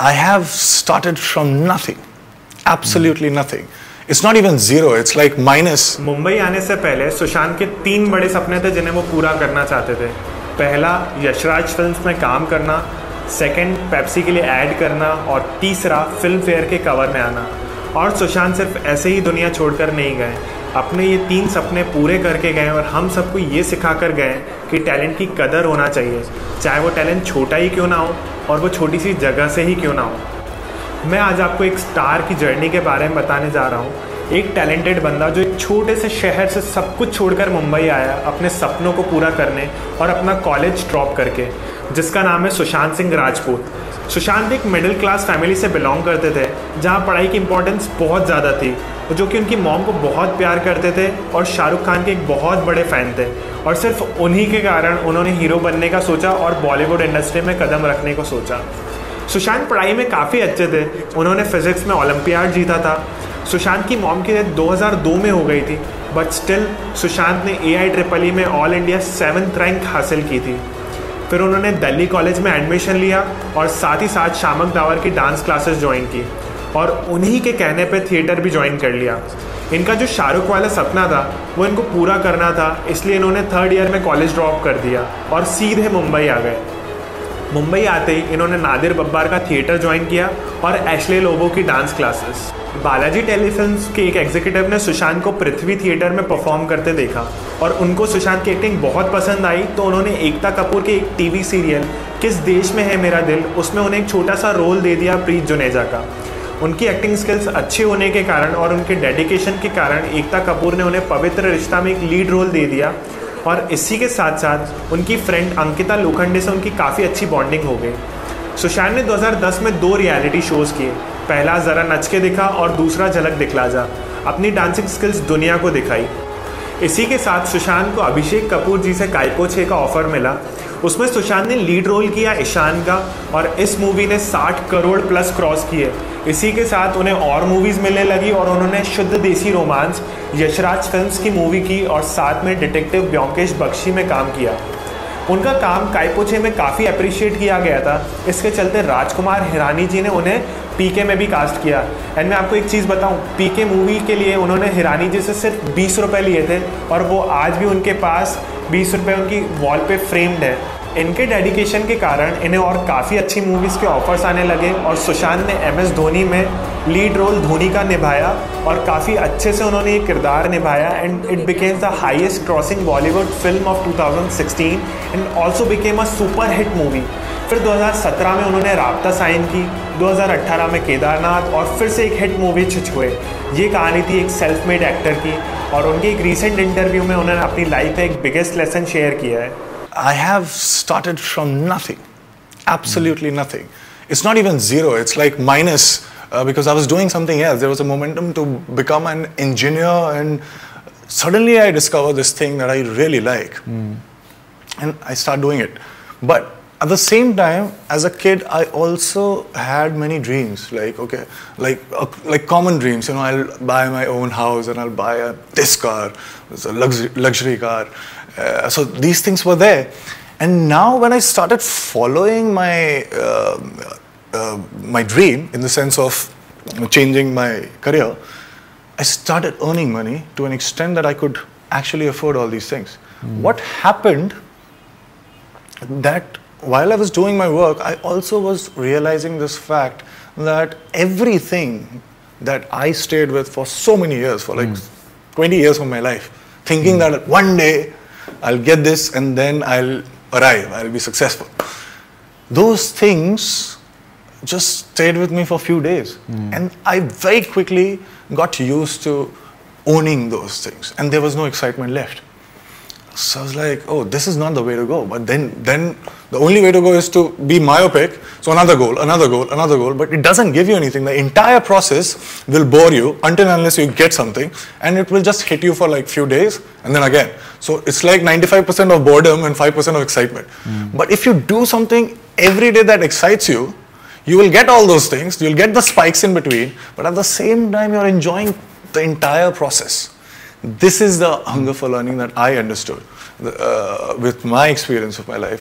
I have started from nothing, absolutely nothing. It's not even zero, it's like minus. Mumbai आने से पहले सुशांत के तीन बड़े सपने थे जिन्हें वो पूरा करना चाहते थे। पहला यशराज फिल्म्स में काम करना। सेकंड पेप्सी के लिए ऐड करना। और तीसरा फ़िल्म फेयर के कवर में आना। और सुशांत सिर्फ़ ऐसे ही दुनिया छोड़कर नहीं गए। अपने ये तीन सपने पूरे करके गए और हम सबको ये सिखा कर गए कि टैलेंट की कदर होना चाहिए। चाहे वो टैलेंट छोटा ही क्यों ना हो और वो छोटी सी जगह से ही क्यों ना हो। मैं आज आपको एक स्टार की जर्नी के बारे में बताने जा रहा हूँ। एक टैलेंटेड बंदा जो एक छोटे से शहर से सब कुछ छोड़कर मुंबई आया, अपने सपनों को पूरा करने और अपना कॉलेज ड्रॉप करके, जिसका नाम है सुशांत सिंह राजपूत। सुशांत एक मिडिल क्लास फैमिली से बिलोंग करते थे, जहाँ पढ़ाई की इंपॉर्टेंस बहुत ज़्यादा थी, जो कि उनकी मॉम को बहुत प्यार करते थे और शाहरुख खान के एक बहुत बड़े फ़ैन थे। और सिर्फ़ उन्हीं के कारण उन्होंने हीरो बनने का सोचा और बॉलीवुड इंडस्ट्री में कदम रखने को सोचा। सुशांत पढ़ाई में काफ़ी अच्छे थे, उन्होंने फिजिक्स में ओलंपियाड जीता था। सुशांत की मॉम की डेथ 2002 में हो गई थी बट स्टिल सुशांत ने ए आई ट्रिपल ई में ऑल इंडिया सेवन्थ रैंक हासिल की थी। फिर उन्होंने दिल्ली कॉलेज में एडमिशन लिया और साथ ही साथ शामक दावर की डांस क्लासेस ज्वाइन की और उन्हीं के कहने पे थिएटर भी ज्वाइन कर लिया। इनका जो शाहरुख वाला सपना था, वो इनको पूरा करना था, इसलिए इन्होंने थर्ड ईयर में कॉलेज ड्रॉप कर दिया और सीधे मुंबई आ गए। मुंबई आते ही इन्होंने नादिर बब्बार का थिएटर ज्वाइन किया और एशले लोबो की डांस क्लासेस बालाजी टेलीफिल्म्स के एक एग्जीक्यूटिव ने सुशांत को पृथ्वी थिएटर में परफॉर्म करते देखा और उनको सुशांत की एक्टिंग बहुत पसंद आई तो उन्होंने एकता कपूर के एक टीवी सीरियल किस देश में है मेरा दिल, उसमें उन्हें एक छोटा सा रोल दे दिया प्रीत जुनेजा का। उनकी एक्टिंग स्किल्स अच्छे होने के कारण और उनके डेडिकेशन के कारण एकता कपूर ने उन्हें पवित्र रिश्ता में एक लीड रोल दे दिया और इसी के साथ साथ उनकी फ्रेंड अंकिता लोखंडे से उनकी काफ़ी अच्छी बॉन्डिंग हो गई। सुशांत ने 2010 में दो रियलिटी शोज़ किए। पहला ज़रा नच के दिखा और दूसरा झलक दिखला जा अपनी डांसिंग स्किल्स दुनिया को दिखाई। इसी के साथ सुशांत को अभिषेक कपूर जी से कायकोछे का ऑफ़र मिला। उसमें सुशांत ने लीड रोल किया ईशान का और इस मूवी ने 60 करोड़ प्लस क्रॉस किए। इसी के साथ उन्हें और मूवीज़ मिलने लगी और उन्होंने शुद्ध देसी रोमांस यशराज फिल्म्स की मूवी की और साथ में डिटेक्टिव ब्योकेश बख्शी में काम किया। उनका काम काइपोछे में काफ़ी अप्रिशिएट किया गया था। इसके चलते राजकुमार हिरानी जी ने उन्हें पीके में भी कास्ट किया। एंड मैं आपको एक चीज़ बताऊँ पीके मूवी के लिए उन्होंने हिरानी जी से सिर्फ़ बीस रुपये लिए थे और वो आज भी उनके पास बीस रुपये उनकी वॉल पे फ्रेम्ड है। इनके डेडिकेशन के कारण इन्हें और काफ़ी अच्छी मूवीज़ के ऑफर्स आने लगे और सुशांत ने एम एस धोनी में लीड रोल धोनी का निभाया और काफ़ी अच्छे से उन्होंने ये किरदार निभाया and it became the highest grossing Bollywood film of 2016 and also became a super hit movie फिर 2017 में उन्होंने रबता साइन की 2018 में केदारनाथ और फिर से एक हिट मूवी छिछुए। ये कहानी थी एक सेल्फ मेड एक्टर की। और उनके एक रिसेंट इंटरव्यू में उन्होंने अपनी लाइफ का एक बिगेस्ट लेसन शेयर किया है I have started from nothing, absolutely nothing. It's not even zero, it's like minus uh, because I was doing something else. There was a momentum to become an engineer, and suddenly I discovered this thing that I really like. And I start doing it. At the same time, as a kid, I also had many dreams. Like okay, like uh, like common dreams. You know, I'll buy my own house and I'll buy a this car, it's a luxury, luxury car. Uh, so these things were there. And now when I started following my uh, uh, my dream in the sense of changing my career, I started earning money to an extent that I could actually afford all these things. What happened that while I was doing my work, I also was realizing this fact that everything that I stayed with for so many years, for like hmm. 20 years of my life, thinking hmm. that one day I'll get this and then I'll arrive, I'll be successful. Those things just stayed with me for a few days. Hmm. And I very quickly got used to owning those things, and there was no excitement left. So I was like, oh, this is not the way to go. But then, then the only way to go is to be myopic. So another goal, another goal, another goal. But it doesn't give you anything. The entire process will bore you until and unless you get something, and it will just hit you for like few days, and then again. So it's like 95% of boredom and 5% of excitement. Hmm. But if you do something every day that excites you, you will get all those things. You'll get the spikes in between, but at the same time, you're enjoying the entire process. This is the hunger for learning that I understood uh, with my experience of my life.